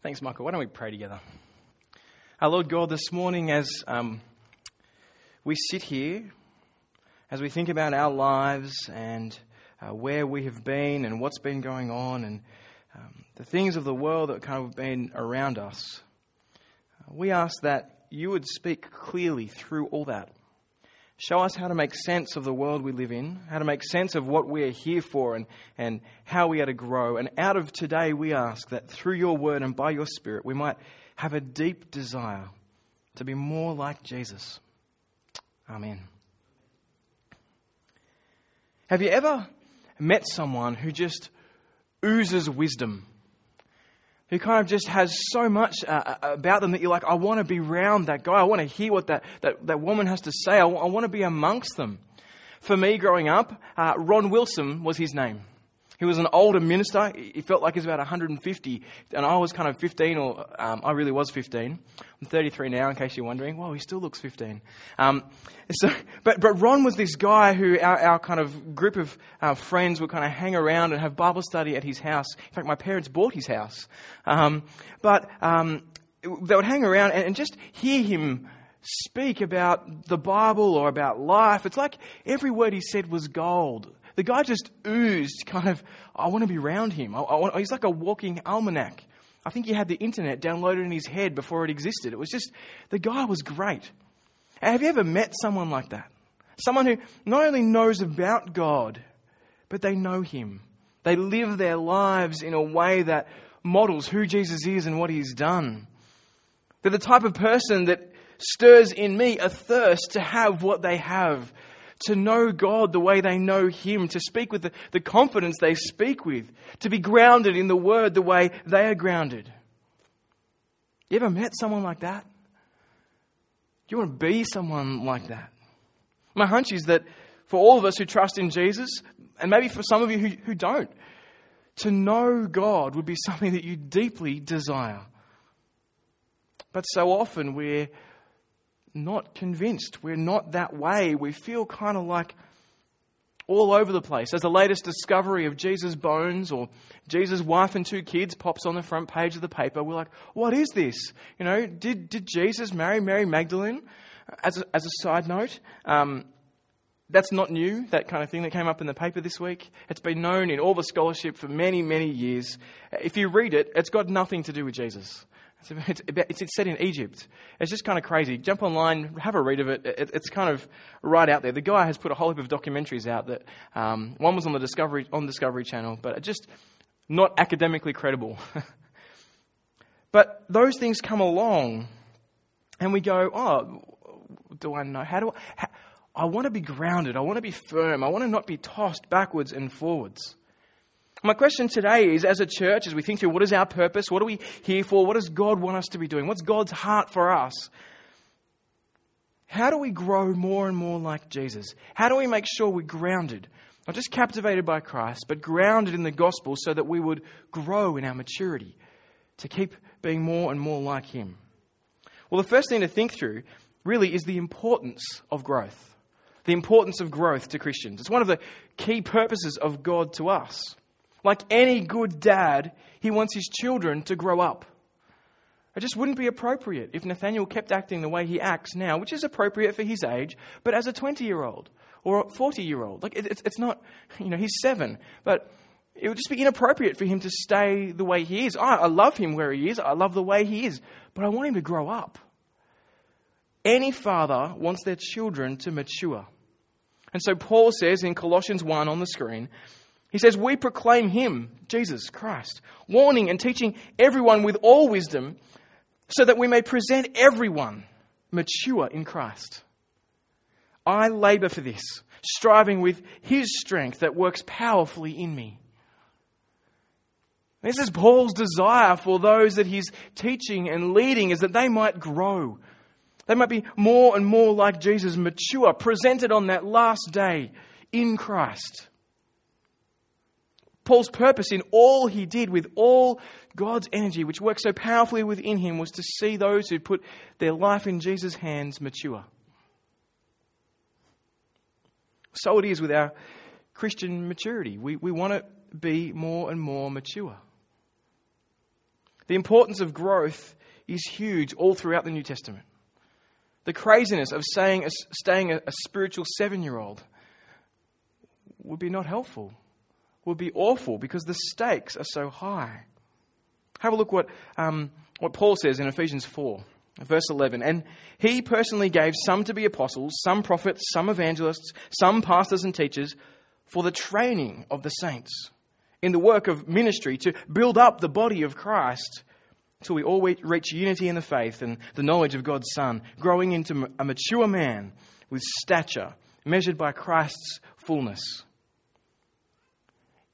Thanks, Michael. Why don't we pray together? Our Lord God, this morning, as um, we sit here, as we think about our lives and uh, where we have been and what's been going on and um, the things of the world that kind of been around us, uh, we ask that you would speak clearly through all that. Show us how to make sense of the world we live in, how to make sense of what we're here for, and, and how we are to grow. And out of today, we ask that through your word and by your spirit, we might have a deep desire to be more like Jesus. Amen. Have you ever met someone who just oozes wisdom? Who kind of just has so much uh, uh about them that you're like, I want to be around that guy. I want to hear what that, that, that woman has to say. I, w- I want to be amongst them. For me, growing up, uh, Ron Wilson was his name. He was an older minister. He felt like he was about 150, and I was kind of 15, or um, I really was 15. I'm 33 now, in case you're wondering. Well, he still looks 15. Um, so, but, but Ron was this guy who our, our kind of group of uh, friends would kind of hang around and have Bible study at his house. In fact, my parents bought his house. Um, but um, they would hang around and, and just hear him speak about the Bible or about life. It's like every word he said was gold. The guy just oozed kind of, I want to be around him. I, I he's like a walking almanac. I think he had the internet downloaded in his head before it existed. It was just, the guy was great. And have you ever met someone like that? Someone who not only knows about God, but they know Him. They live their lives in a way that models who Jesus is and what He's done. They're the type of person that stirs in me a thirst to have what they have, to know God the way they know Him, to speak with the, the confidence they speak with, to be grounded in the Word the way they are grounded. You ever met someone like that? Do you want to be someone like that? My hunch is that for all of us who trust in Jesus, and maybe for some of you who, who don't, to know God would be something that you deeply desire. But so often we're not convinced. We're not that way. We feel kind of like all over the place. As the latest discovery of Jesus' bones or Jesus' wife and two kids pops on the front page of the paper, we're like, what is this? You know, did, did Jesus marry Mary Magdalene? As a, as a side note, um, that's not new, that kind of thing that came up in the paper this week. It's been known in all the scholarship for many, many years. If you read it, it's got nothing to do with Jesus. It's, it's, set in Egypt. It's just kind of crazy. Jump online, have a read of it. it. It's kind of right out there. The guy has put a whole heap of documentaries out that um, one was on the Discovery on Discovery Channel, but just not academically credible. but those things come along, and we go, "Oh, do I know? How do I? How, I want to be grounded. I want to be firm. I want to not be tossed backwards and forwards." My question today is as a church, as we think through what is our purpose, what are we here for, what does God want us to be doing, what's God's heart for us? How do we grow more and more like Jesus? How do we make sure we're grounded, not just captivated by Christ, but grounded in the gospel so that we would grow in our maturity to keep being more and more like Him? Well, the first thing to think through really is the importance of growth. The importance of growth to Christians. It's one of the key purposes of God to us. Like any good dad, he wants his children to grow up. It just wouldn't be appropriate if Nathaniel kept acting the way he acts now, which is appropriate for his age, but as a 20 year old or a 40 year old. Like, it's, it's not, you know, he's seven, but it would just be inappropriate for him to stay the way he is. I, I love him where he is, I love the way he is, but I want him to grow up. Any father wants their children to mature. And so Paul says in Colossians 1 on the screen he says, We proclaim him, Jesus Christ, warning and teaching everyone with all wisdom, so that we may present everyone mature in Christ. I labor for this, striving with his strength that works powerfully in me. This is Paul's desire for those that he's teaching and leading, is that they might grow. They might be more and more like Jesus, mature, presented on that last day in Christ. Paul's purpose in all he did with all God's energy, which works so powerfully within him, was to see those who put their life in Jesus' hands mature. So it is with our Christian maturity. We, we want to be more and more mature. The importance of growth is huge all throughout the New Testament. The craziness of saying, staying a, a spiritual seven year old would be not helpful, would be awful because the stakes are so high. Have a look what, um, what Paul says in Ephesians 4, verse 11. And he personally gave some to be apostles, some prophets, some evangelists, some pastors and teachers for the training of the saints in the work of ministry to build up the body of Christ till we all reach unity in the faith and the knowledge of God's Son, growing into a mature man with stature measured by Christ's fullness.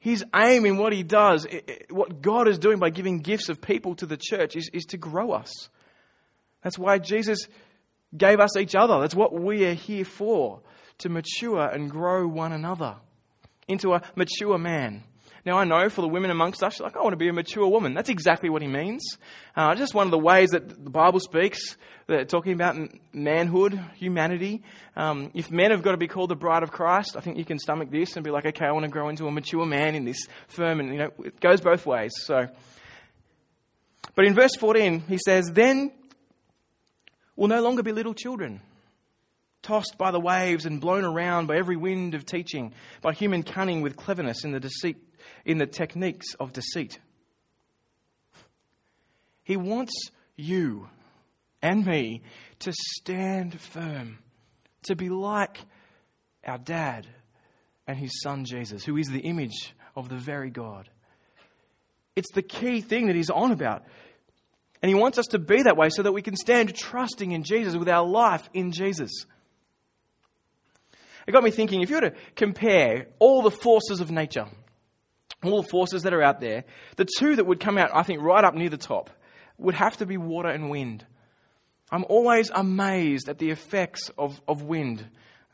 His aim in what he does, what God is doing by giving gifts of people to the church, is, is to grow us. That's why Jesus gave us each other. That's what we are here for, to mature and grow one another into a mature man. Now, I know for the women amongst us, like, I want to be a mature woman. That's exactly what he means. Uh, just one of the ways that the Bible speaks, that talking about manhood, humanity. Um, if men have got to be called the bride of Christ, I think you can stomach this and be like, okay, I want to grow into a mature man in this firm. And, you know, it goes both ways. So, but in verse 14, he says, Then we'll no longer be little children tossed by the waves and blown around by every wind of teaching, by human cunning with cleverness in the deceit in the techniques of deceit. He wants you and me to stand firm, to be like our dad and his son Jesus, who is the image of the very God. It's the key thing that he's on about. And he wants us to be that way so that we can stand trusting in Jesus with our life in Jesus. It got me thinking if you were to compare all the forces of nature, all the forces that are out there, the two that would come out, I think, right up near the top would have to be water and wind. I'm always amazed at the effects of, of wind.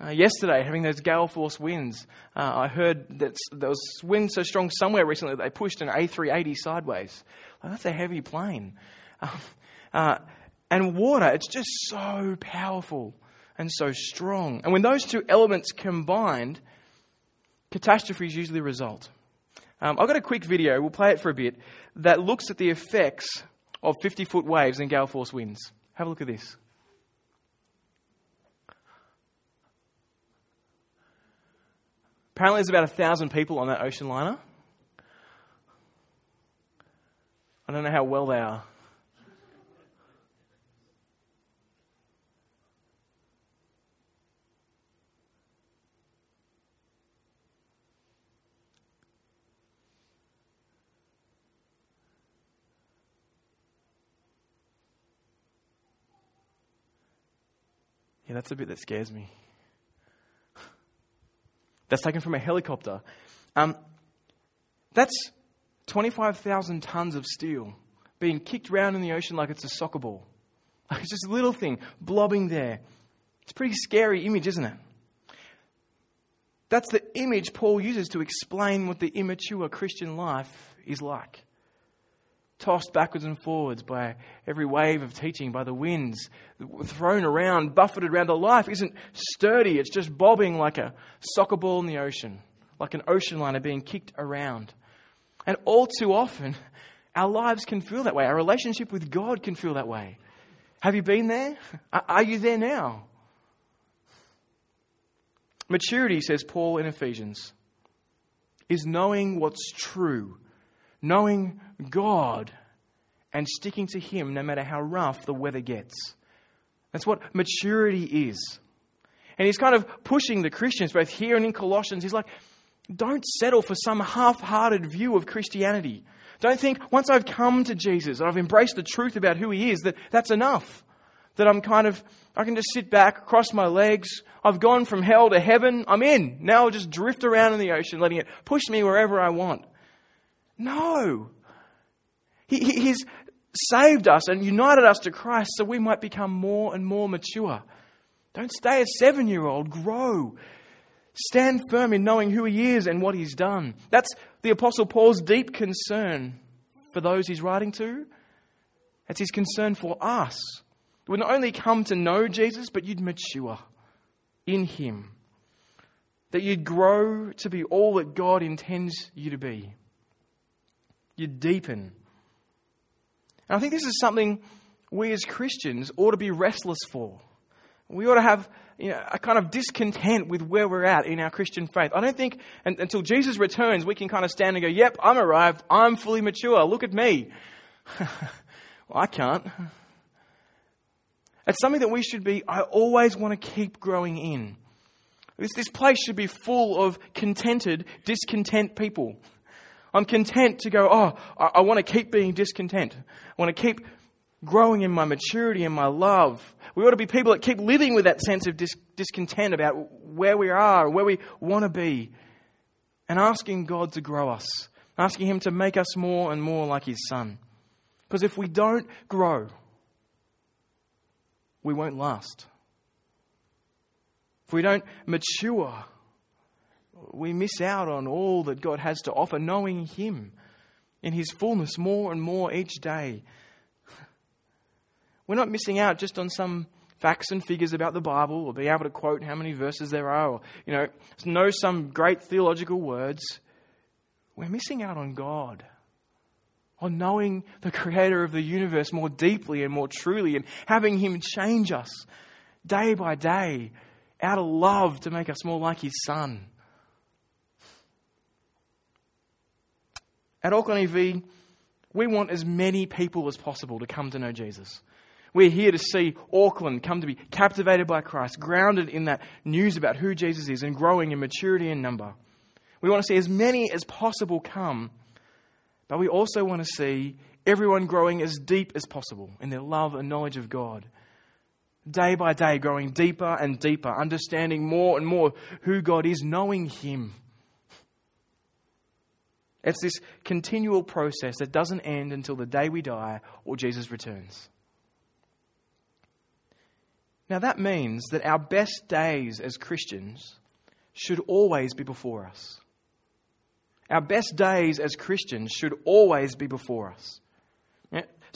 Uh, yesterday, having those gale force winds, uh, I heard that there was wind so strong somewhere recently that they pushed an A380 sideways. Well, that's a heavy plane. Uh, and water, it's just so powerful and so strong. And when those two elements combined, catastrophes usually result. Um, I've got a quick video, we'll play it for a bit, that looks at the effects of 50 foot waves and gale force winds. Have a look at this. Apparently, there's about a thousand people on that ocean liner. I don't know how well they are. Yeah, that's the bit that scares me. That's taken from a helicopter. Um, that's 25,000 tons of steel being kicked around in the ocean like it's a soccer ball. Like it's just a little thing blobbing there. It's a pretty scary image, isn't it? That's the image Paul uses to explain what the immature Christian life is like tossed backwards and forwards by every wave of teaching, by the winds, thrown around, buffeted around. The life isn't sturdy, it's just bobbing like a soccer ball in the ocean, like an ocean liner being kicked around. And all too often, our lives can feel that way. Our relationship with God can feel that way. Have you been there? Are you there now? Maturity, says Paul in Ephesians, is knowing what's true knowing God and sticking to Him no matter how rough the weather gets. That's what maturity is. And he's kind of pushing the Christians, both here and in Colossians. He's like, don't settle for some half hearted view of Christianity. Don't think once I've come to Jesus and I've embraced the truth about who He is, that that's enough. That I'm kind of, I can just sit back, cross my legs. I've gone from hell to heaven. I'm in. Now I'll just drift around in the ocean, letting it push me wherever I want. No. He, he's saved us and united us to Christ so we might become more and more mature. Don't stay a seven year old, grow. Stand firm in knowing who He is and what He's done. That's the Apostle Paul's deep concern for those he's writing to. That's his concern for us. We not only come to know Jesus, but you'd mature in Him. That you'd grow to be all that God intends you to be You'd deepen. And I think this is something we as Christians ought to be restless for. We ought to have you know, a kind of discontent with where we're at in our Christian faith. I don't think until Jesus returns, we can kind of stand and go, Yep, I'm arrived. I'm fully mature. Look at me. well, I can't. It's something that we should be, I always want to keep growing in. This, this place should be full of contented, discontent people. I'm content to go, oh, I, I want to keep being discontent. I want to keep growing in my maturity and my love. We ought to be people that keep living with that sense of dis- discontent about where we are, where we want to be, and asking God to grow us, asking Him to make us more and more like His Son. Because if we don't grow, we won't last. If we don't mature, we miss out on all that God has to offer, knowing Him in His fullness more and more each day. We're not missing out just on some facts and figures about the Bible or being able to quote how many verses there are or, you know, know some great theological words. We're missing out on God, on knowing the Creator of the universe more deeply and more truly and having Him change us day by day out of love to make us more like His Son. At Auckland EV, we want as many people as possible to come to know Jesus. We're here to see Auckland come to be captivated by Christ, grounded in that news about who Jesus is, and growing in maturity and number. We want to see as many as possible come, but we also want to see everyone growing as deep as possible in their love and knowledge of God. Day by day, growing deeper and deeper, understanding more and more who God is, knowing Him. It's this continual process that doesn't end until the day we die or Jesus returns. Now, that means that our best days as Christians should always be before us. Our best days as Christians should always be before us.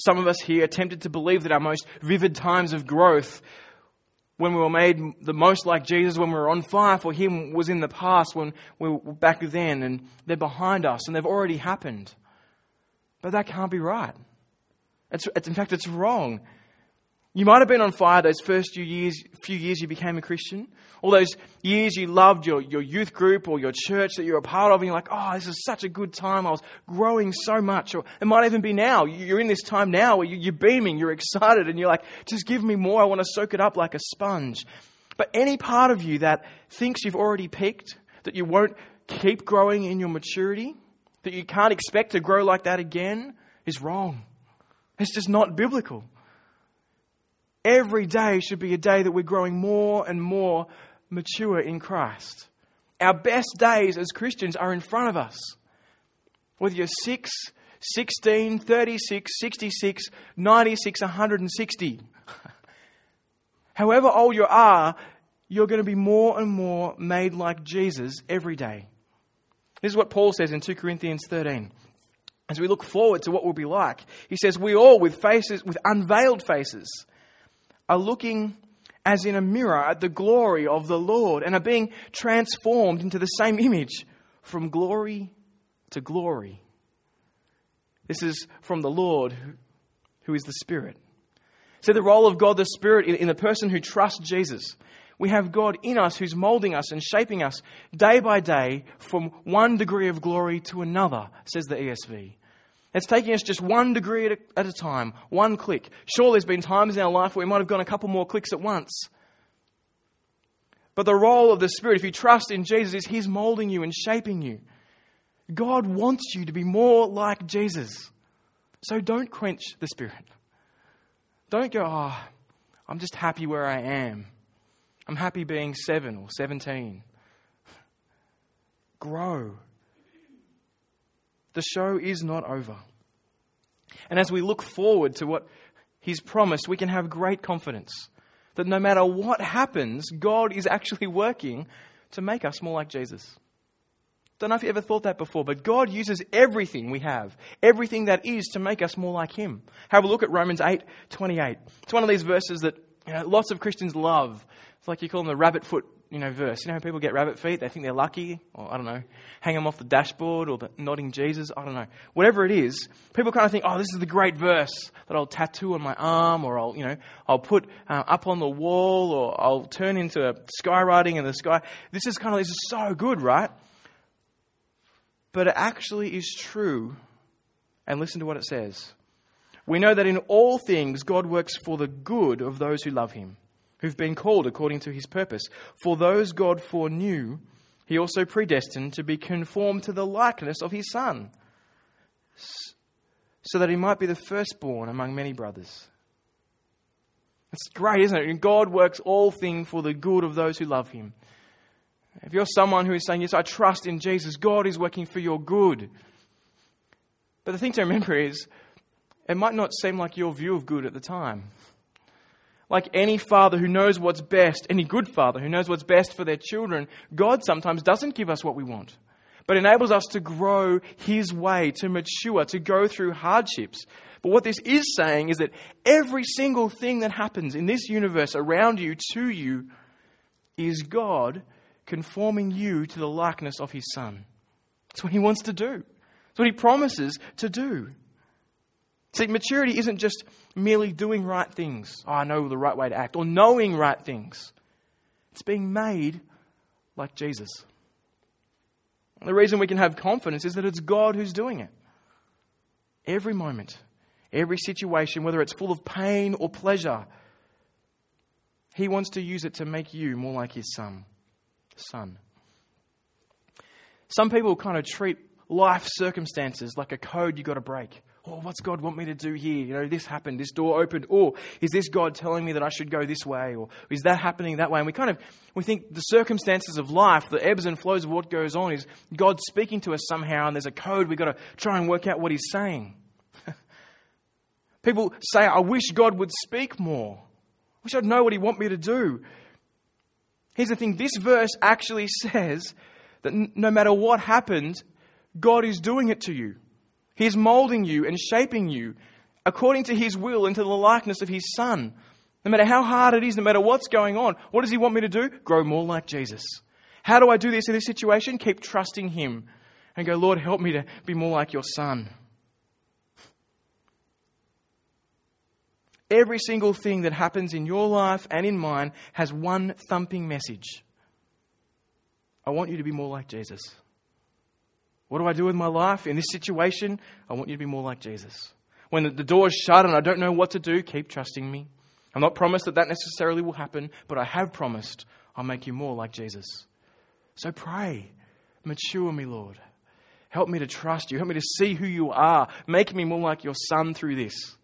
Some of us here are tempted to believe that our most vivid times of growth, when we were made the most like Jesus, when we were on fire for Him, was in the past, when we were back then, and they're behind us, and they've already happened. But that can't be right. It's, it's, in fact, it's wrong. You might have been on fire those first few years, few years you became a Christian. All those years you loved your, your youth group or your church that you were a part of, and you're like, oh, this is such a good time. I was growing so much. Or it might even be now. You're in this time now where you're beaming, you're excited, and you're like, just give me more. I want to soak it up like a sponge. But any part of you that thinks you've already peaked, that you won't keep growing in your maturity, that you can't expect to grow like that again, is wrong. It's just not biblical. Every day should be a day that we're growing more and more mature in Christ. Our best days as Christians are in front of us. Whether you're 6, 16, 36, 66, 96, 160. However old you are, you're going to be more and more made like Jesus every day. This is what Paul says in 2 Corinthians 13. As we look forward to what we'll be like, he says, We all, with faces, with unveiled faces, are looking as in a mirror at the glory of the Lord and are being transformed into the same image from glory to glory. This is from the Lord who is the Spirit. So, the role of God the Spirit in the person who trusts Jesus. We have God in us who's molding us and shaping us day by day from one degree of glory to another, says the ESV. It's taking us just one degree at a, at a time, one click. Sure, there's been times in our life where we might have gone a couple more clicks at once. But the role of the Spirit, if you trust in Jesus, is He's molding you and shaping you. God wants you to be more like Jesus. So don't quench the Spirit. Don't go, oh, I'm just happy where I am. I'm happy being seven or 17. Grow. The show is not over. And as we look forward to what He's promised, we can have great confidence that no matter what happens, God is actually working to make us more like Jesus. Don't know if you ever thought that before, but God uses everything we have, everything that is, to make us more like Him. Have a look at Romans 8 28. It's one of these verses that you know, lots of Christians love. It's like you call them the rabbit foot you know, verse. You know how people get rabbit feet? They think they're lucky, or I don't know, hang them off the dashboard or the nodding Jesus. I don't know. Whatever it is, people kind of think, oh, this is the great verse that I'll tattoo on my arm, or I'll, you know, I'll put uh, up on the wall, or I'll turn into a skywriting in the sky. This is kind of, this is so good, right? But it actually is true. And listen to what it says. We know that in all things God works for the good of those who love him who've been called according to his purpose. For those God foreknew, he also predestined to be conformed to the likeness of his Son, so that he might be the firstborn among many brothers. It's great, isn't it? God works all things for the good of those who love him. If you're someone who is saying, Yes, I trust in Jesus, God is working for your good. But the thing to remember is, it might not seem like your view of good at the time. Like any father who knows what's best, any good father who knows what's best for their children, God sometimes doesn't give us what we want, but enables us to grow His way, to mature, to go through hardships. But what this is saying is that every single thing that happens in this universe around you, to you, is God conforming you to the likeness of His Son. That's what He wants to do. That's what He promises to do. See, maturity isn't just merely doing right things. Oh, I know the right way to act, or knowing right things. It's being made like Jesus. The reason we can have confidence is that it's God who's doing it. Every moment, every situation, whether it's full of pain or pleasure, He wants to use it to make you more like His Son. Son. Some people kind of treat life circumstances like a code you've got to break. Oh, what's God want me to do here? You know, this happened, this door opened. Or is this God telling me that I should go this way? Or is that happening that way? And we kind of we think the circumstances of life, the ebbs and flows of what goes on, is God speaking to us somehow, and there's a code we've got to try and work out what He's saying. People say, I wish God would speak more. I wish I'd know what He want me to do. Here's the thing this verse actually says that no matter what happens, God is doing it to you. He's molding you and shaping you according to His will into the likeness of His Son. No matter how hard it is, no matter what's going on, what does He want me to do? Grow more like Jesus. How do I do this in this situation? Keep trusting Him and go, Lord, help me to be more like your Son. Every single thing that happens in your life and in mine has one thumping message. I want you to be more like Jesus. What do I do with my life in this situation? I want you to be more like Jesus. When the door is shut and I don't know what to do, keep trusting me. I'm not promised that that necessarily will happen, but I have promised I'll make you more like Jesus. So pray. Mature me, Lord. Help me to trust you. Help me to see who you are. Make me more like your son through this.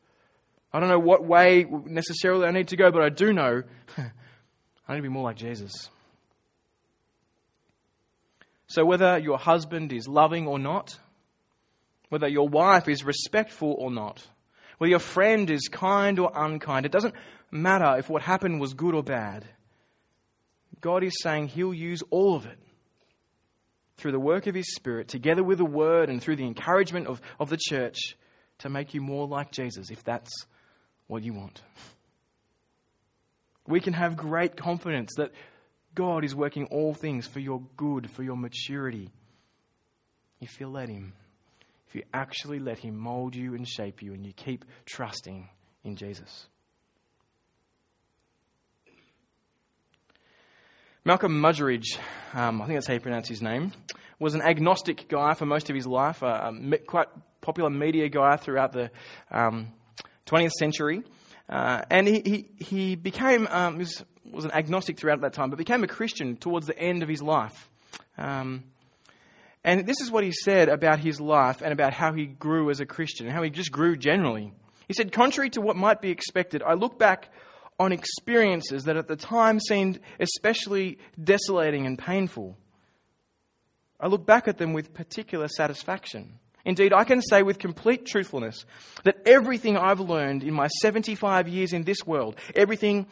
I don't know what way necessarily I need to go, but I do know I need to be more like Jesus. So, whether your husband is loving or not, whether your wife is respectful or not, whether your friend is kind or unkind, it doesn't matter if what happened was good or bad. God is saying He'll use all of it through the work of His Spirit, together with the Word and through the encouragement of, of the church, to make you more like Jesus, if that's what you want. We can have great confidence that God is working all things for your good, for your maturity. If you let Him, if you actually let Him mold you and shape you, and you keep trusting in Jesus. Malcolm Muggeridge, um, I think that's how you pronounce his name, was an agnostic guy for most of his life, a, a quite popular media guy throughout the um, 20th century. Uh, and he, he, he became, um, was was an agnostic throughout that time, but became a Christian towards the end of his life. Um, and this is what he said about his life and about how he grew as a Christian and how he just grew generally. He said, Contrary to what might be expected, I look back on experiences that at the time seemed especially desolating and painful. I look back at them with particular satisfaction. Indeed, I can say with complete truthfulness that everything I've learned in my 75 years in this world, everything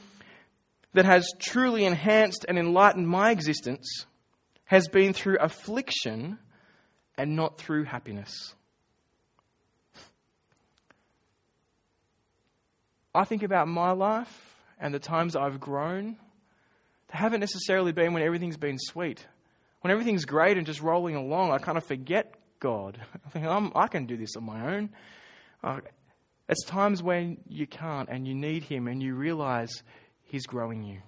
that has truly enhanced and enlightened my existence has been through affliction and not through happiness. I think about my life and the times I've grown, They haven't necessarily been when everything's been sweet. When everything's great and just rolling along, I kind of forget God. I think i can do this on my own. Uh, it's times when you can't and you need Him and you realize He's growing you.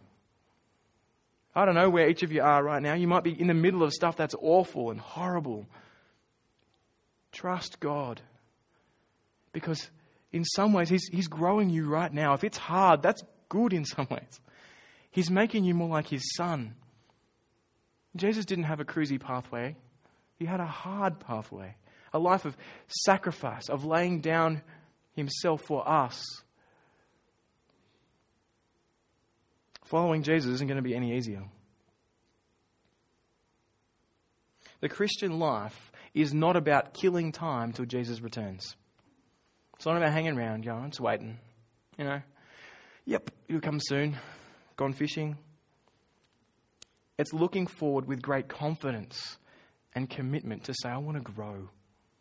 I don't know where each of you are right now. You might be in the middle of stuff that's awful and horrible. Trust God. Because in some ways, he's, he's growing you right now. If it's hard, that's good in some ways. He's making you more like His Son. Jesus didn't have a cruisy pathway, He had a hard pathway, a life of sacrifice, of laying down Himself for us. Following Jesus isn't going to be any easier. The Christian life is not about killing time till Jesus returns. It's not about hanging around, going, it's waiting. You know, yep, it'll come soon. Gone fishing. It's looking forward with great confidence and commitment to say, I want to grow.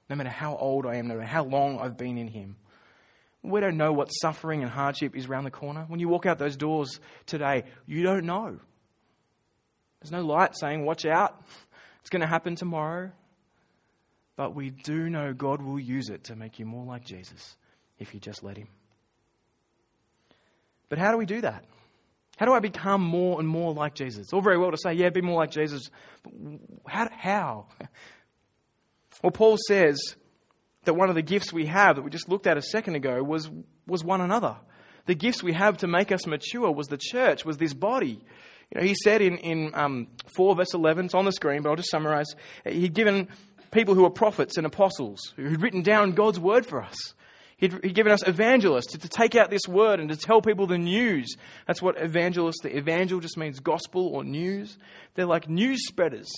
No matter how old I am, no matter how long I've been in Him. We don't know what suffering and hardship is around the corner. When you walk out those doors today, you don't know. There's no light saying, watch out, it's going to happen tomorrow. But we do know God will use it to make you more like Jesus if you just let Him. But how do we do that? How do I become more and more like Jesus? It's all very well to say, yeah, be more like Jesus. But how? how? Well, Paul says that one of the gifts we have that we just looked at a second ago was, was one another. The gifts we have to make us mature was the church, was this body. You know, he said in, in um, 4 verse 11, it's on the screen, but I'll just summarize. He'd given people who were prophets and apostles, who'd written down God's word for us. He'd, he'd given us evangelists to, to, take out this word and to tell people the news. That's what evangelist, the evangel just means gospel or news. They're like news spreaders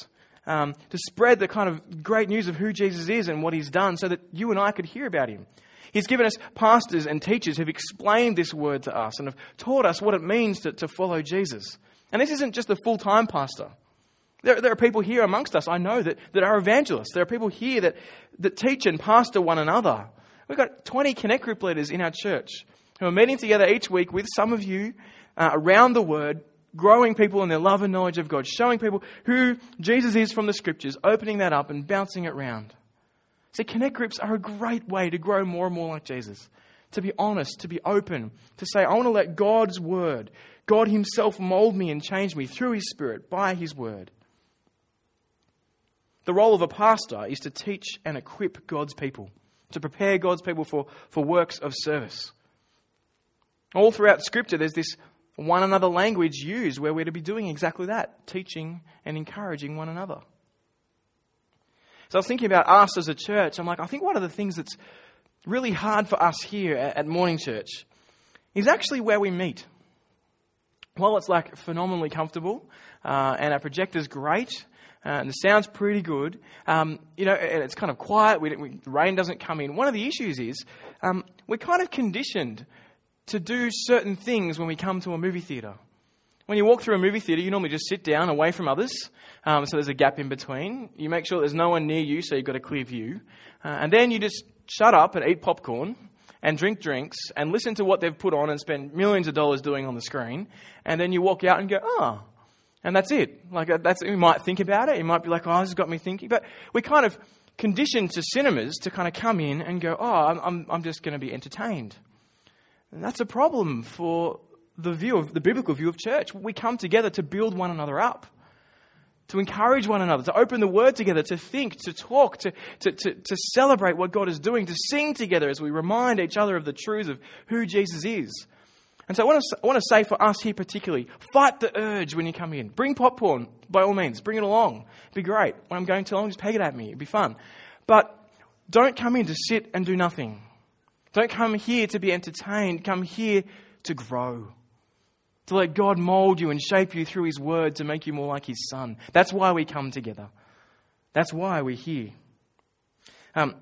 um, to spread the kind of great news of who Jesus is and what he's done so that you and I could hear about him. He's given us pastors and teachers who've explained this word to us and have taught us what it means to, to follow Jesus. And this isn't just a full time pastor. There, there, are people here amongst us, I know, that, that are evangelists. There are people here that, that teach and pastor one another. We've got 20 Connect group leaders in our church who are meeting together each week with some of you uh, around the Word, growing people in their love and knowledge of God, showing people who Jesus is from the Scriptures, opening that up and bouncing it round. See, Connect groups are a great way to grow more and more like Jesus. To be honest, to be open, to say, I want to let God's Word, God Himself mold me and change me through His Spirit, by His Word. The role of a pastor is to teach and equip God's people, to prepare God's people for, for works of service. All throughout Scripture, there's this one another language used where we're to be doing exactly that teaching and encouraging one another. So I was thinking about us as a church. I'm like, I think one of the things that's really hard for us here at Morning Church is actually where we meet. While it's like phenomenally comfortable uh, and our projector's great uh, and the sound's pretty good. Um, you know, and it's kind of quiet. We, we, the rain doesn't come in. One of the issues is um, we're kind of conditioned to do certain things when we come to a movie theatre. When you walk through a movie theatre, you normally just sit down away from others, um, so there's a gap in between. You make sure there's no one near you, so you've got a clear view. Uh, and then you just shut up and eat popcorn and drink drinks and listen to what they've put on and spend millions of dollars doing on the screen. And then you walk out and go, oh, and that's it. Like that's we might think about it. It might be like, oh, this has got me thinking. But we kind of conditioned to cinemas to kind of come in and go, oh, I'm, I'm, I'm just going to be entertained. And that's a problem for the view of the biblical view of church. We come together to build one another up, to encourage one another, to open the word together, to think, to talk, to, to, to, to celebrate what God is doing, to sing together as we remind each other of the truths of who Jesus is. And so I want, to, I want to say for us here particularly, fight the urge when you come in. Bring popcorn, by all means. Bring it along. It'd be great. When I'm going too long, just peg it at me. It'd be fun. But don't come in to sit and do nothing. Don't come here to be entertained. Come here to grow. To let God mold you and shape you through His Word to make you more like His Son. That's why we come together. That's why we're here. Um,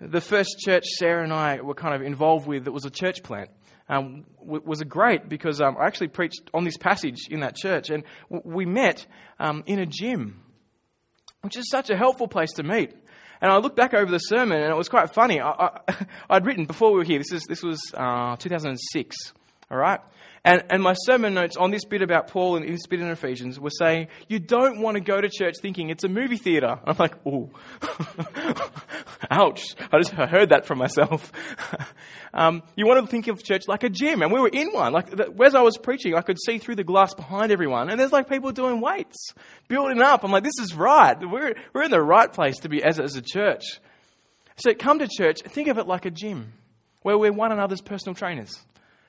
the first church Sarah and I were kind of involved with, it was a church plant um, was great because um, I actually preached on this passage in that church, and we met um, in a gym, which is such a helpful place to meet. And I looked back over the sermon, and it was quite funny. I, would written before we were here. This is this was uh, 2006. All right? And, and my sermon notes on this bit about Paul and this bit in Ephesians were saying, you don't want to go to church thinking it's a movie theater. I'm like, ooh. Ouch. I just heard that from myself. um, you want to think of church like a gym, and we were in one. Like, as I was preaching, I could see through the glass behind everyone, and there's like people doing weights, building up. I'm like, this is right. We're, we're in the right place to be as, as a church. So come to church, think of it like a gym, where we're one another's personal trainers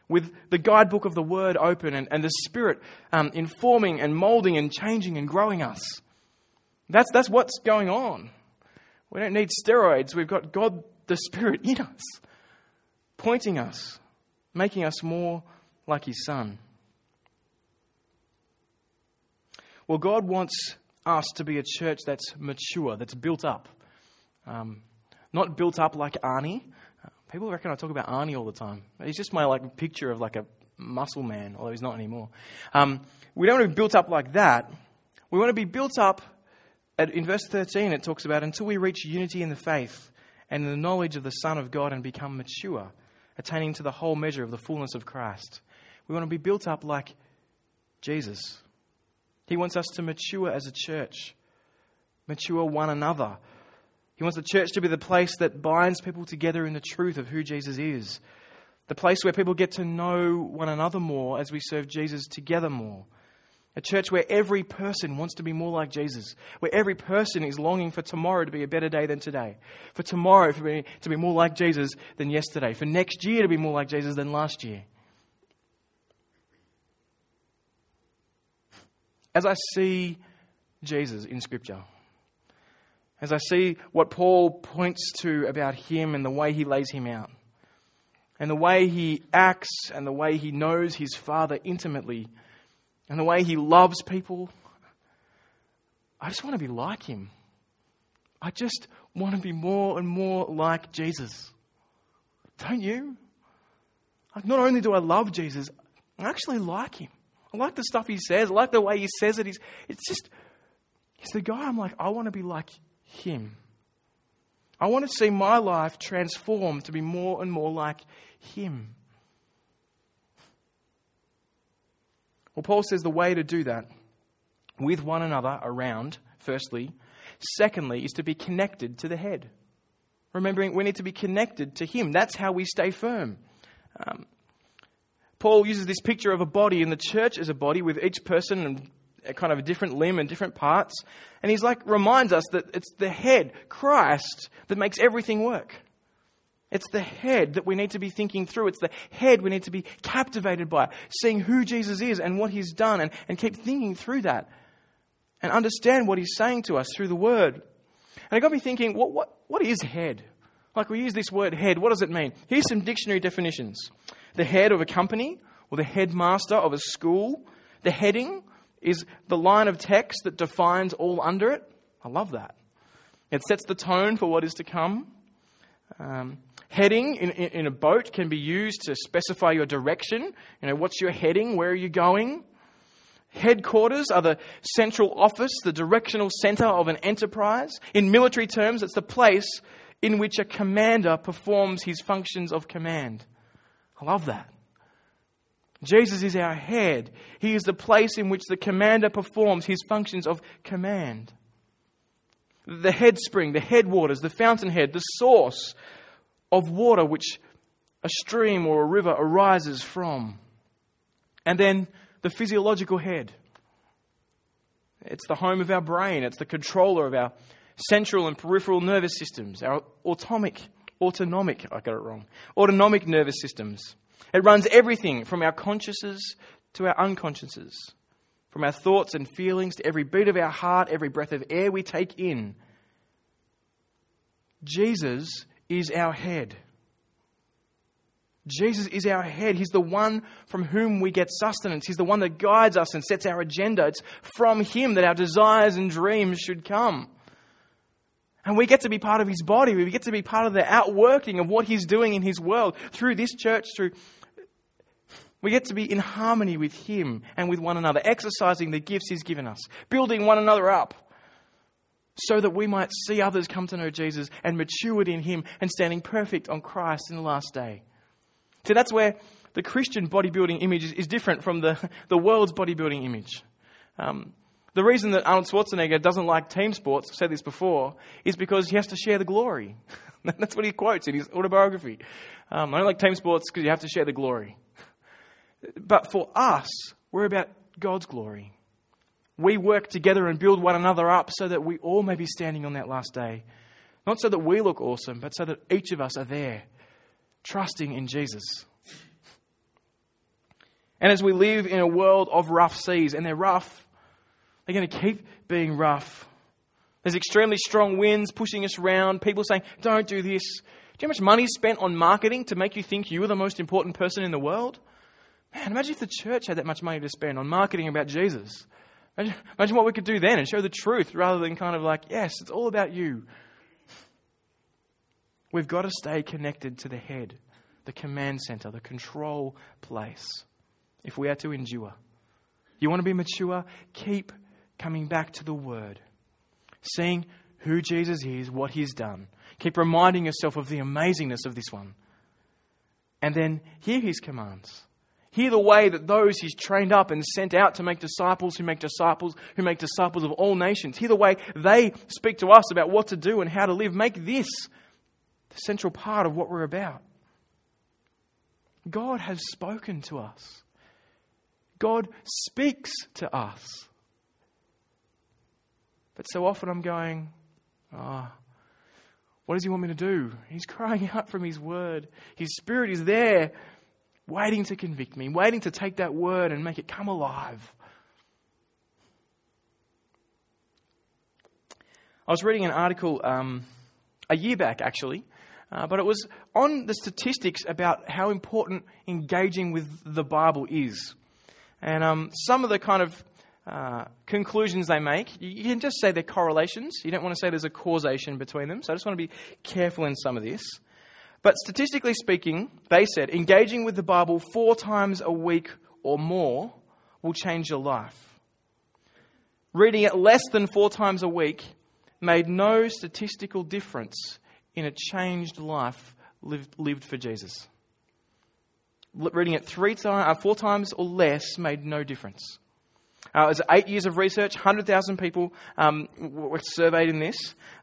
with the guidebook of the Word open and, and the Spirit um, informing and molding and changing and growing us. That's, that's what's going on. We don't need steroids. We've got God, the Spirit, in us, pointing us, making us more like His Son. Well, God wants us to be a church that's mature, that's built up. Um, not built up like Arnie, People reckon I talk about Arnie all the time. He's just my like picture of like a muscle man, although he's not anymore. Um, we don't want to be built up like that. We want to be built up. In verse 13, it talks about until we reach unity in the faith and in the knowledge of the Son of God and become mature, attaining to the whole measure of the fullness of Christ. We want to be built up like Jesus. He wants us to mature as a church, mature one another, he wants the church to be the place that binds people together in the truth of who Jesus is. The place where people get to know one another more as we serve Jesus together more. A church where every person wants to be more like Jesus, where every person is longing for tomorrow to be a better day than today, for tomorrow for me to be more like Jesus than yesterday, for next year to be more like Jesus than last year. As I see Jesus in Scripture, as I see what Paul points to about him and the way he lays him out, and the way he acts, and the way he knows his Father intimately, and the way he loves people, I just want to be like him. I just want to be more and more like Jesus. Don't you? Like, not only do I love Jesus, I actually like him. I like the stuff he says. I like the way he says it. He's, it's just, he's the guy I'm like, I want to be like him. I want to see my life transformed to be more and more like Him. Well, Paul says the way to do that with one another around, firstly. Secondly, is to be connected to the head. Remembering we need to be connected to Him. That's how we stay firm. Um, Paul uses this picture of a body in the church as a body with each person and kind of a different limb and different parts. And he's like, reminds us that it's the head, Christ, that makes everything work. It's the head that we need to be thinking through. It's the head we need to be captivated by, seeing who Jesus is and what he's done, and, and keep thinking through that and understand what he's saying to us through the word. And it got me thinking, what, what, what is head? Like we use this word head, what does it mean? Here's some dictionary definitions the head of a company, or the headmaster of a school, the heading, is the line of text that defines all under it. I love that. It sets the tone for what is to come. Um, heading in, in, in, a boat can be used to specify your direction. You know, what's your heading? Where are you going? Headquarters are the central office, the directional center of an enterprise. In military terms, it's the place in which a commander performs his functions of command. I love that. Jesus is our head. He is the place in which the commander performs his functions of command. The head spring, the headwaters, the fountainhead, the source of water which a stream or a river arises from. And then the physiological head. It's the home of our brain, it's the controller of our central and peripheral nervous systems, our autonomic, autonomic, I got it wrong, autonomic nervous systems. It runs everything from our consciouses to our unconsciouses, from our thoughts and feelings to every beat of our heart, every breath of air we take in. Jesus is our head. Jesus is our head. He's the one from whom we get sustenance. He's the one that guides us and sets our agenda. It's from Him that our desires and dreams should come. And we get to be part of His body. We get to be part of the outworking of what He's doing in His world through this church, through we get to be in harmony with Him and with one another, exercising the gifts He's given us, building one another up, so that we might see others come to know Jesus and matured in Him and standing perfect on Christ in the last day. See, that's where the Christian bodybuilding image is, different from the, the world's bodybuilding image. Um, the reason that Arnold Schwarzenegger doesn't like team sports, I've said this before, is because he has to share the glory. That's what he quotes in his autobiography. Um, I don't like team sports because you have to share the glory. But for us, we're about God's glory. We work together and build one another up so that we all may be standing on that last day. Not so that we look awesome, but so that each of us are there, trusting in Jesus. And as we live in a world of rough seas, and they're rough, they're going to keep being rough. There's extremely strong winds pushing us around, people saying, don't do this. Do you know how much money is spent on marketing to make you think you are the most important person in the world? Man, imagine if the church had that much money to spend on marketing about Jesus. Imagine, imagine what we could do then and show the truth rather than kind of like, yes, it's all about you. We've got to stay connected to the head, the command center, the control place if we are to endure. You want to be mature? Keep coming back to the Word, seeing who Jesus is, what He's done. Keep reminding yourself of the amazingness of this one. And then hear His commands. Hear the way that those He's trained up and sent out to make disciples who make disciples who make disciples of all nations. Hear the way they speak to us about what to do and how to live. Make this the central part of what we're about. God has spoken to us. God speaks to us. But so often I'm going, ah, oh, what does he want me to do? He's crying out from his word. His spirit is there, waiting to convict me, waiting to take that word and make it come alive. I was reading an article um, a year back, actually, uh, but it was on the statistics about how important engaging with the Bible is. And um, some of the kind of uh, conclusions they make, you can just say they're correlations. You don't want to say there's a causation between them. So I just want to be careful in some of this. But statistically speaking, they said engaging with the Bible four times a week or more will change your life. Reading it less than four times a week made no statistical difference in a changed life lived, lived for Jesus reading it three times, uh, four times or less made no difference. Uh, it was eight years of research, 100,000 people um, were surveyed in this.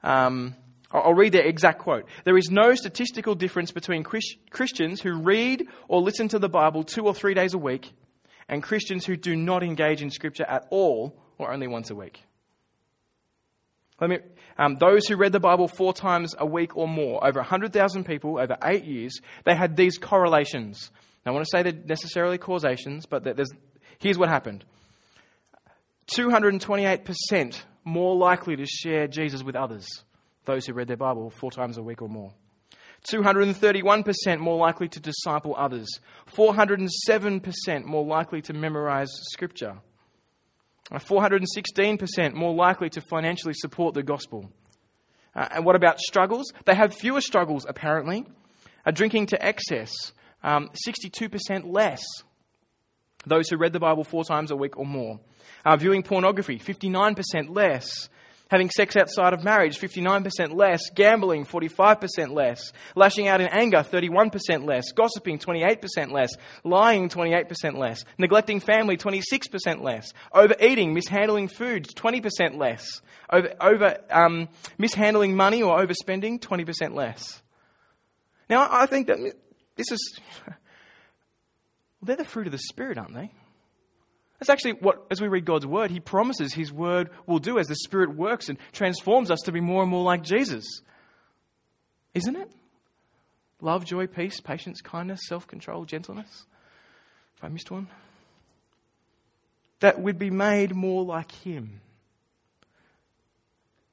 Um, I'll read their exact quote. There is no statistical difference between Christians who read or listen to the Bible two or three days a week and Christians who do not engage in Scripture at all or only once a week. Let me, um, those who read the Bible four times a week or more, over 100,000 people over eight years, they had these correlations. Now, I want to say they're necessarily causations, but there's, here's what happened 228% more likely to share Jesus with others, those who read their Bible four times a week or more. 231% more likely to disciple others. 407% more likely to memorize Scripture. 416% more likely to financially support the gospel. Uh, and what about struggles? They have fewer struggles, apparently. Uh, drinking to excess, um, 62% less. Those who read the Bible four times a week or more. Uh, viewing pornography, 59% less. Having sex outside of marriage, 59% less. Gambling, 45% less. Lashing out in anger, 31% less. Gossiping, 28% less. Lying, 28% less. Neglecting family, 26% less. Overeating, mishandling food, 20% less. Over, over um, mishandling money or overspending, 20% less. Now, I think that this is, well, they're the fruit of the Spirit, aren't they? That's actually what, as we read God's Word, He promises His Word will do as the Spirit works and transforms us to be more and more like Jesus. Isn't it? Love, joy, peace, patience, kindness, self control, gentleness. If I missed one. That we'd be made more like Him.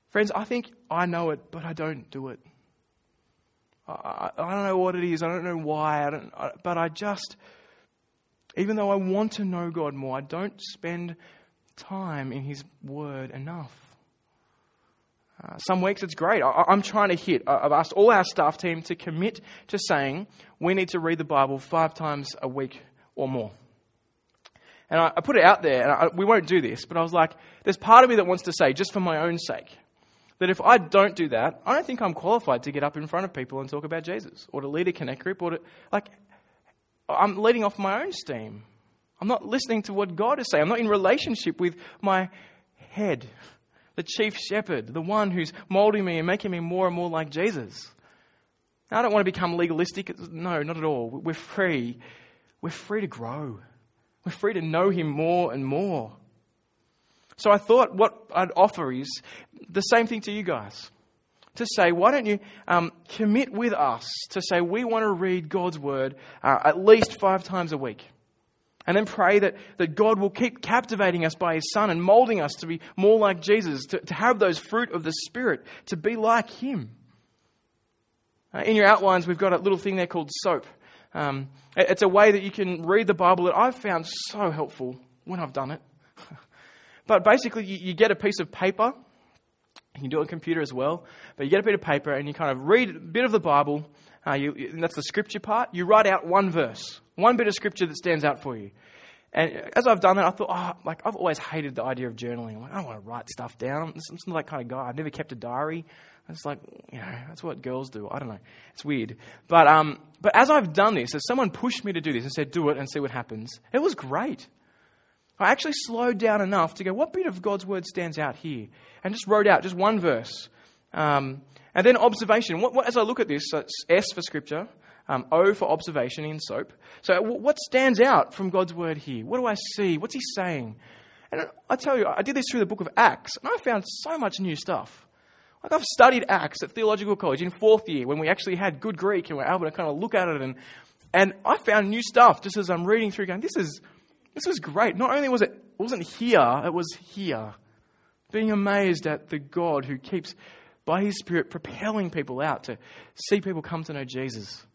Friends, I think I know it, but I don't do it. I, I don't know what it is. I don't know why. I don't, I, but I just, even though I want to know God more, I don't spend time in His Word enough. Uh, some weeks it's great. I, am trying to hit. I've asked all our staff team to commit to saying we need to read the Bible five times a week or more. And I, I put it out there, and I, we won't do this, but I was like, there's part of me that wants to say, just for my own sake, that if I don't do that, I don't think I'm qualified to get up in front of people and talk about Jesus or to lead a connect group or to, like, I'm letting off my own steam. I'm not listening to what God is saying. I'm not in relationship with my head, the chief shepherd, the one who's molding me and making me more and more like Jesus. Now, I don't want to become legalistic. No, not at all. We're free. We're free to grow. We're free to know Him more and more. So I thought what I'd offer is the same thing to you guys. To say, why don't you um, commit with us to say we want to read God's Word uh, at least five times a week? And then pray that, that God will keep captivating us by His Son and molding us to be more like Jesus, to, to have those fruit of the Spirit, to be like Him. Uh, in your outlines, we've got a little thing there called SOAP. Um, it's a way that you can read the Bible that I've found so helpful when I've done it. but basically, you, you, get a piece of paper. You can do it on computer as well. But you get a bit of paper and you kind of read a bit of the Bible. Uh, you, that's the scripture part. You write out one verse, one bit of scripture that stands out for you. And as I've done that, I thought, oh, like I've always hated the idea of journaling. I'm like, I don't want to write stuff down. I'm, not that kind of guy. I've never kept a diary. It's like, you know, that's what girls do. I don't know. It's weird. But, um, but as I've done this, as someone pushed me to do this and said, do it and see what happens, it was great. I actually slowed down enough to go, what bit of God's word stands out here? And just wrote out just one verse. Um, and then observation. What, what, as I look at this, so it's S for scripture, um, O for observation in SOAP. So what stands out from God's word here? What do I see? What's he saying? And I tell you, I did this through the book of Acts, and I found so much new stuff. Like I've studied Acts at theological college in fourth year when we actually had good Greek and we're able to kind of look at it and and I found new stuff just as I'm reading through going, this is this was great. Not only was it, it wasn't here, it was here. Being amazed at the God who keeps by his spirit propelling people out to see people come to know Jesus.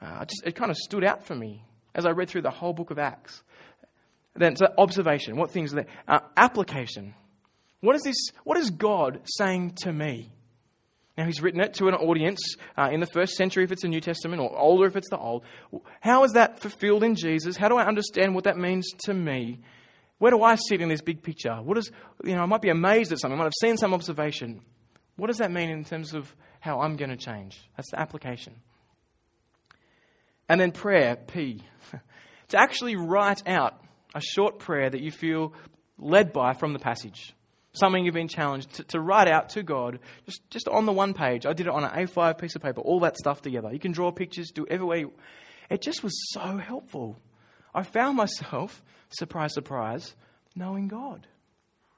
Uh, just, it kind of stood out for me as I read through the whole book of Acts. Then so observation, what things are there? Uh, application. What is this? What is God saying to me? Now, he's written it to an audience uh, in the first century if it's the New Testament, or older if it's the Old. How is that fulfilled in Jesus? How do I understand what that means to me? Where do I sit in this big picture? What is, you know, I might be amazed at something, I might have seen some observation. What does that mean in terms of how I'm going to change? That's the application. And then prayer, P. to actually write out a short prayer that you feel led by from the passage something you've been challenged to, to, write out to God, just, just on the one page. I did it on an A5 piece of paper, all that stuff together. You can draw pictures, do every way. It just was so helpful. I found myself, surprise, surprise, knowing God.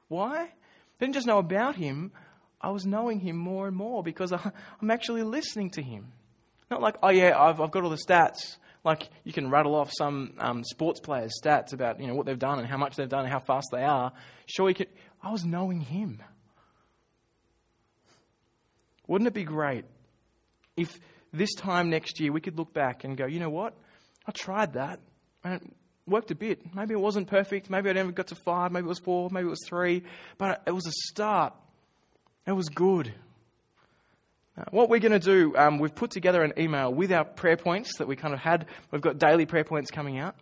Why? I didn't just know about Him, I was knowing Him more and more because I, I'm actually listening to Him. Not like, oh yeah, I've, I've got all the stats. Like you can rattle off some um, sports players' stats about you know what they've done and how much they've done and how fast they are. Sure, you can. I was knowing Him. Wouldn't it be great if this time next year we could look back and go, you know what? I tried that and it worked a bit. Maybe it wasn't perfect. Maybe I never got to five. Maybe it was four. Maybe it was three. But it was a start. It was good. What we're going to do, um, we've put together an email with our prayer points that we kind of had. We've got daily prayer points coming out.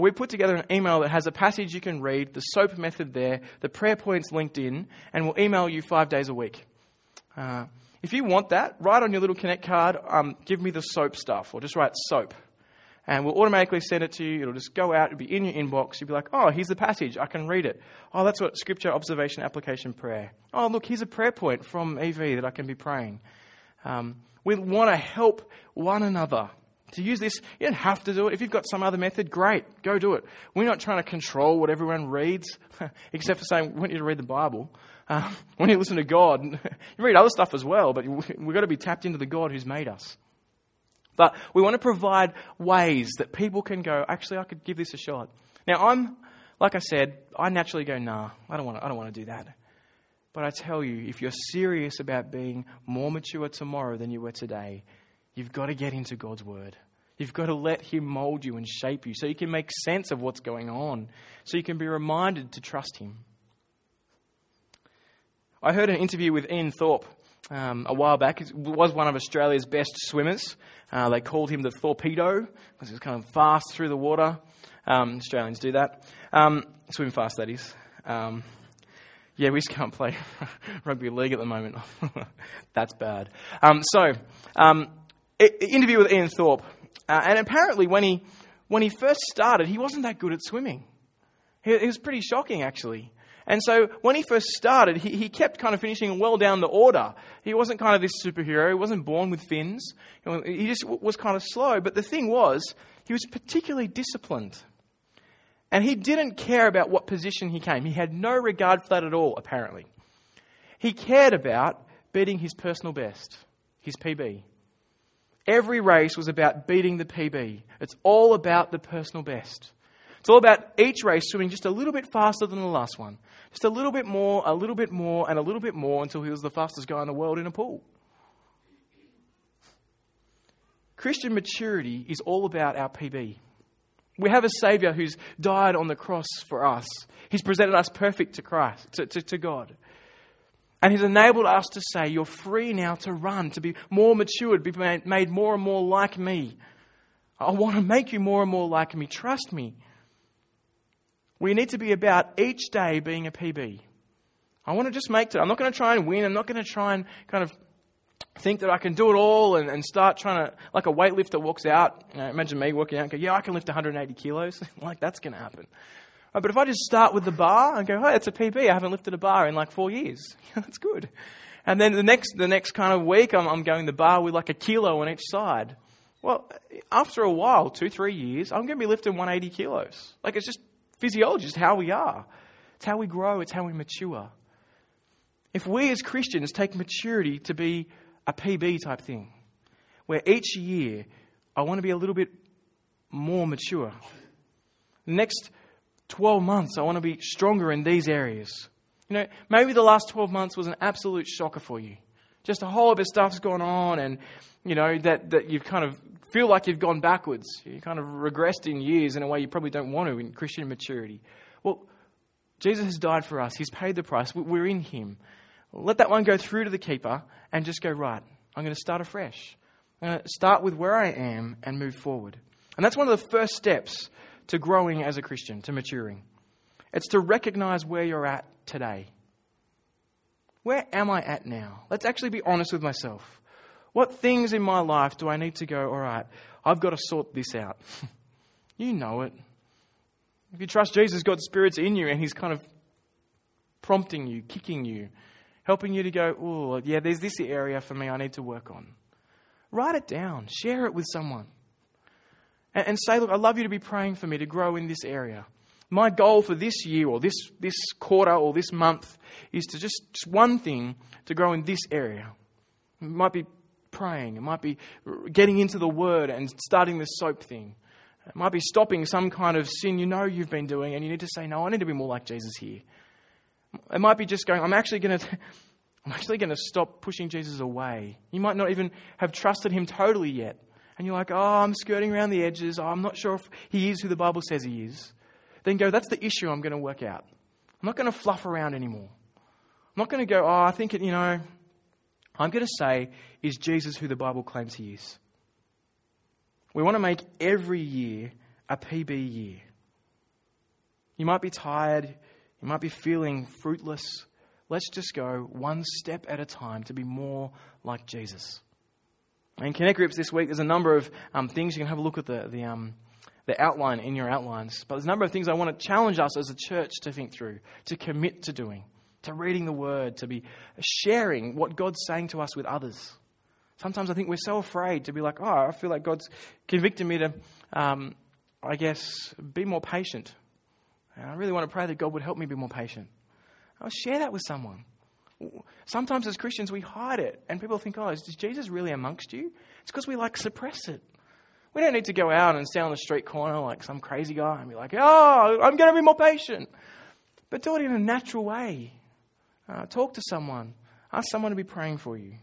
We've put together an email that has a passage you can read, the SOAP method there, the prayer points linked in, and we'll email you five days a week. Uh, if you want that, write on your little Connect card, um, give me the SOAP stuff, or just write SOAP. And we'll automatically send it to you. It'll just go out, it'll be in your inbox. You'll be like, oh, here's the passage, I can read it. Oh, that's what Scripture, Observation, Application, Prayer. Oh, look, here's a prayer point from EV that I can be praying. Um, we want to help one another. To use this, you don't have to do it. If you've got some other method, great, go do it. We're not trying to control what everyone reads, except for saying we want you to read the Bible. Um, when you listen to God, you read other stuff as well, but we've got to be tapped into the God who's made us. But we want to provide ways that people can go, actually, I could give this a shot. Now, I'm, like I said, I naturally go, nah, I don't want to, I don't want to do that. But I tell you, if you're serious about being more mature tomorrow than you were today, you've got to get into God's Word. You've got to let Him mold you and shape you so you can make sense of what's going on, so you can be reminded to trust Him. I heard an interview with Ian Thorpe um, a while back. He was one of Australia's best swimmers. Uh, they called him the Torpedo because he was kind of fast through the water. Um, Australians do that. Um, swim fast, that is. Um, yeah, we just can't play rugby league at the moment. That's bad. Um, so, um, interview with Ian Thorpe. Uh, and apparently, when he when he first started, he wasn't that good at swimming. It was pretty shocking, actually. And so when he first started, he, he kept kind of finishing well down the order. He wasn't kind of this superhero. He wasn't born with fins. He just was kind of slow. But the thing was, he was particularly disciplined. And he didn't care about what position he came. He had no regard for that at all, apparently. He cared about beating his personal best, his PB. Every race was about beating the PB. It's all about the personal best. It's all about each race swimming just a little bit faster than the last one. Just a little bit more, a little bit more, and a little bit more until he was the fastest guy in the world in a pool. Christian maturity is all about our PB. We have a Savior who's died on the cross for us. He's presented us perfect to Christ, to, to, to God. And He's enabled us to say, You're free now to run, to be more matured, be made more and more like me. I want to make you more and more like me. Trust me. We need to be about each day being a PB. I want to just make it. I'm not going to try and win. I'm not going to try and kind of think that I can do it all and, and start trying to, like a weightlifter walks out. You know, imagine me walking out and go, yeah, I can lift 180 kilos. like, that's going to happen. Right, but if I just start with the bar and go, hey, it's a PB. I haven't lifted a bar in like four years. that's good. And then the next, the next kind of week, I'm, I'm going the bar with like a kilo on each side. Well, after a while, two, three years, I'm going to be lifting 180 kilos. Like, it's just physiology, it's how we are. It's how we grow, it's how we mature. If we as Christians take maturity to be a PB type thing, where each year I want to be a little bit more mature. Next 12 months, I want to be stronger in these areas. You know, maybe the last 12 months was an absolute shocker for you. Just a whole lot of stuff's gone on, and, you know, that, that you've kind of feel like you've gone backwards. You kind of regressed in years in a way you probably don't want to in Christian maturity. Well, Jesus has died for us, He's paid the price. We're in Him. Let that one go through to the keeper and just go, right, I'm going to start afresh. I'm going to start with where I am and move forward. And that's one of the first steps to growing as a Christian, to maturing. It's to recognize where you're at today. Where am I at now? Let's actually be honest with myself. What things in my life do I need to go, all right, I've got to sort this out? you know it. If you trust Jesus, God's Spirit's in you and He's kind of prompting you, kicking you, helping you to go, oh, yeah, there's this area for me I need to work on. Write it down, share it with someone. And, and say, look, I'd love you to be praying for me to grow in this area. My goal for this year or this, this quarter or this month is to just, just one thing to grow in this area. It might be praying. It might be getting into the Word and starting the soap thing. It might be stopping some kind of sin you know you've been doing and you need to say, No, I need to be more like Jesus here. It might be just going, I'm actually going to. I'm actually going to stop pushing Jesus away. You might not even have trusted him totally yet. And you're like, oh, I'm skirting around the edges. Oh, I'm not sure if he is who the Bible says he is. Then go, that's the issue I'm going to work out. I'm not going to fluff around anymore. I'm not going to go, oh, I think it, you know, I'm going to say, is Jesus who the Bible claims he is? We want to make every year a PB year. You might be tired, you might be feeling fruitless. Let's just go one step at a time to be more like Jesus. In Connect Groups this week, there's a number of um, things. You can have a look at the, the, um, the outline in your outlines. But there's a number of things I want to challenge us as a church to think through, to commit to doing to reading the word, to be sharing what God's saying to us with others. Sometimes I think we're so afraid to be like, oh, I feel like God's convicted me to, um, I guess, be more patient. And I really want to pray that God would help me be more patient. I'll share that with someone. Sometimes as Christians, we hide it, and people think, oh, is Jesus really amongst you? It's because we like suppress it. We don't need to go out and stand on the street corner like some crazy guy and be like, oh, I'm going to be more patient. But do it in a natural way. Uh, talk to someone. Ask someone to be praying for you.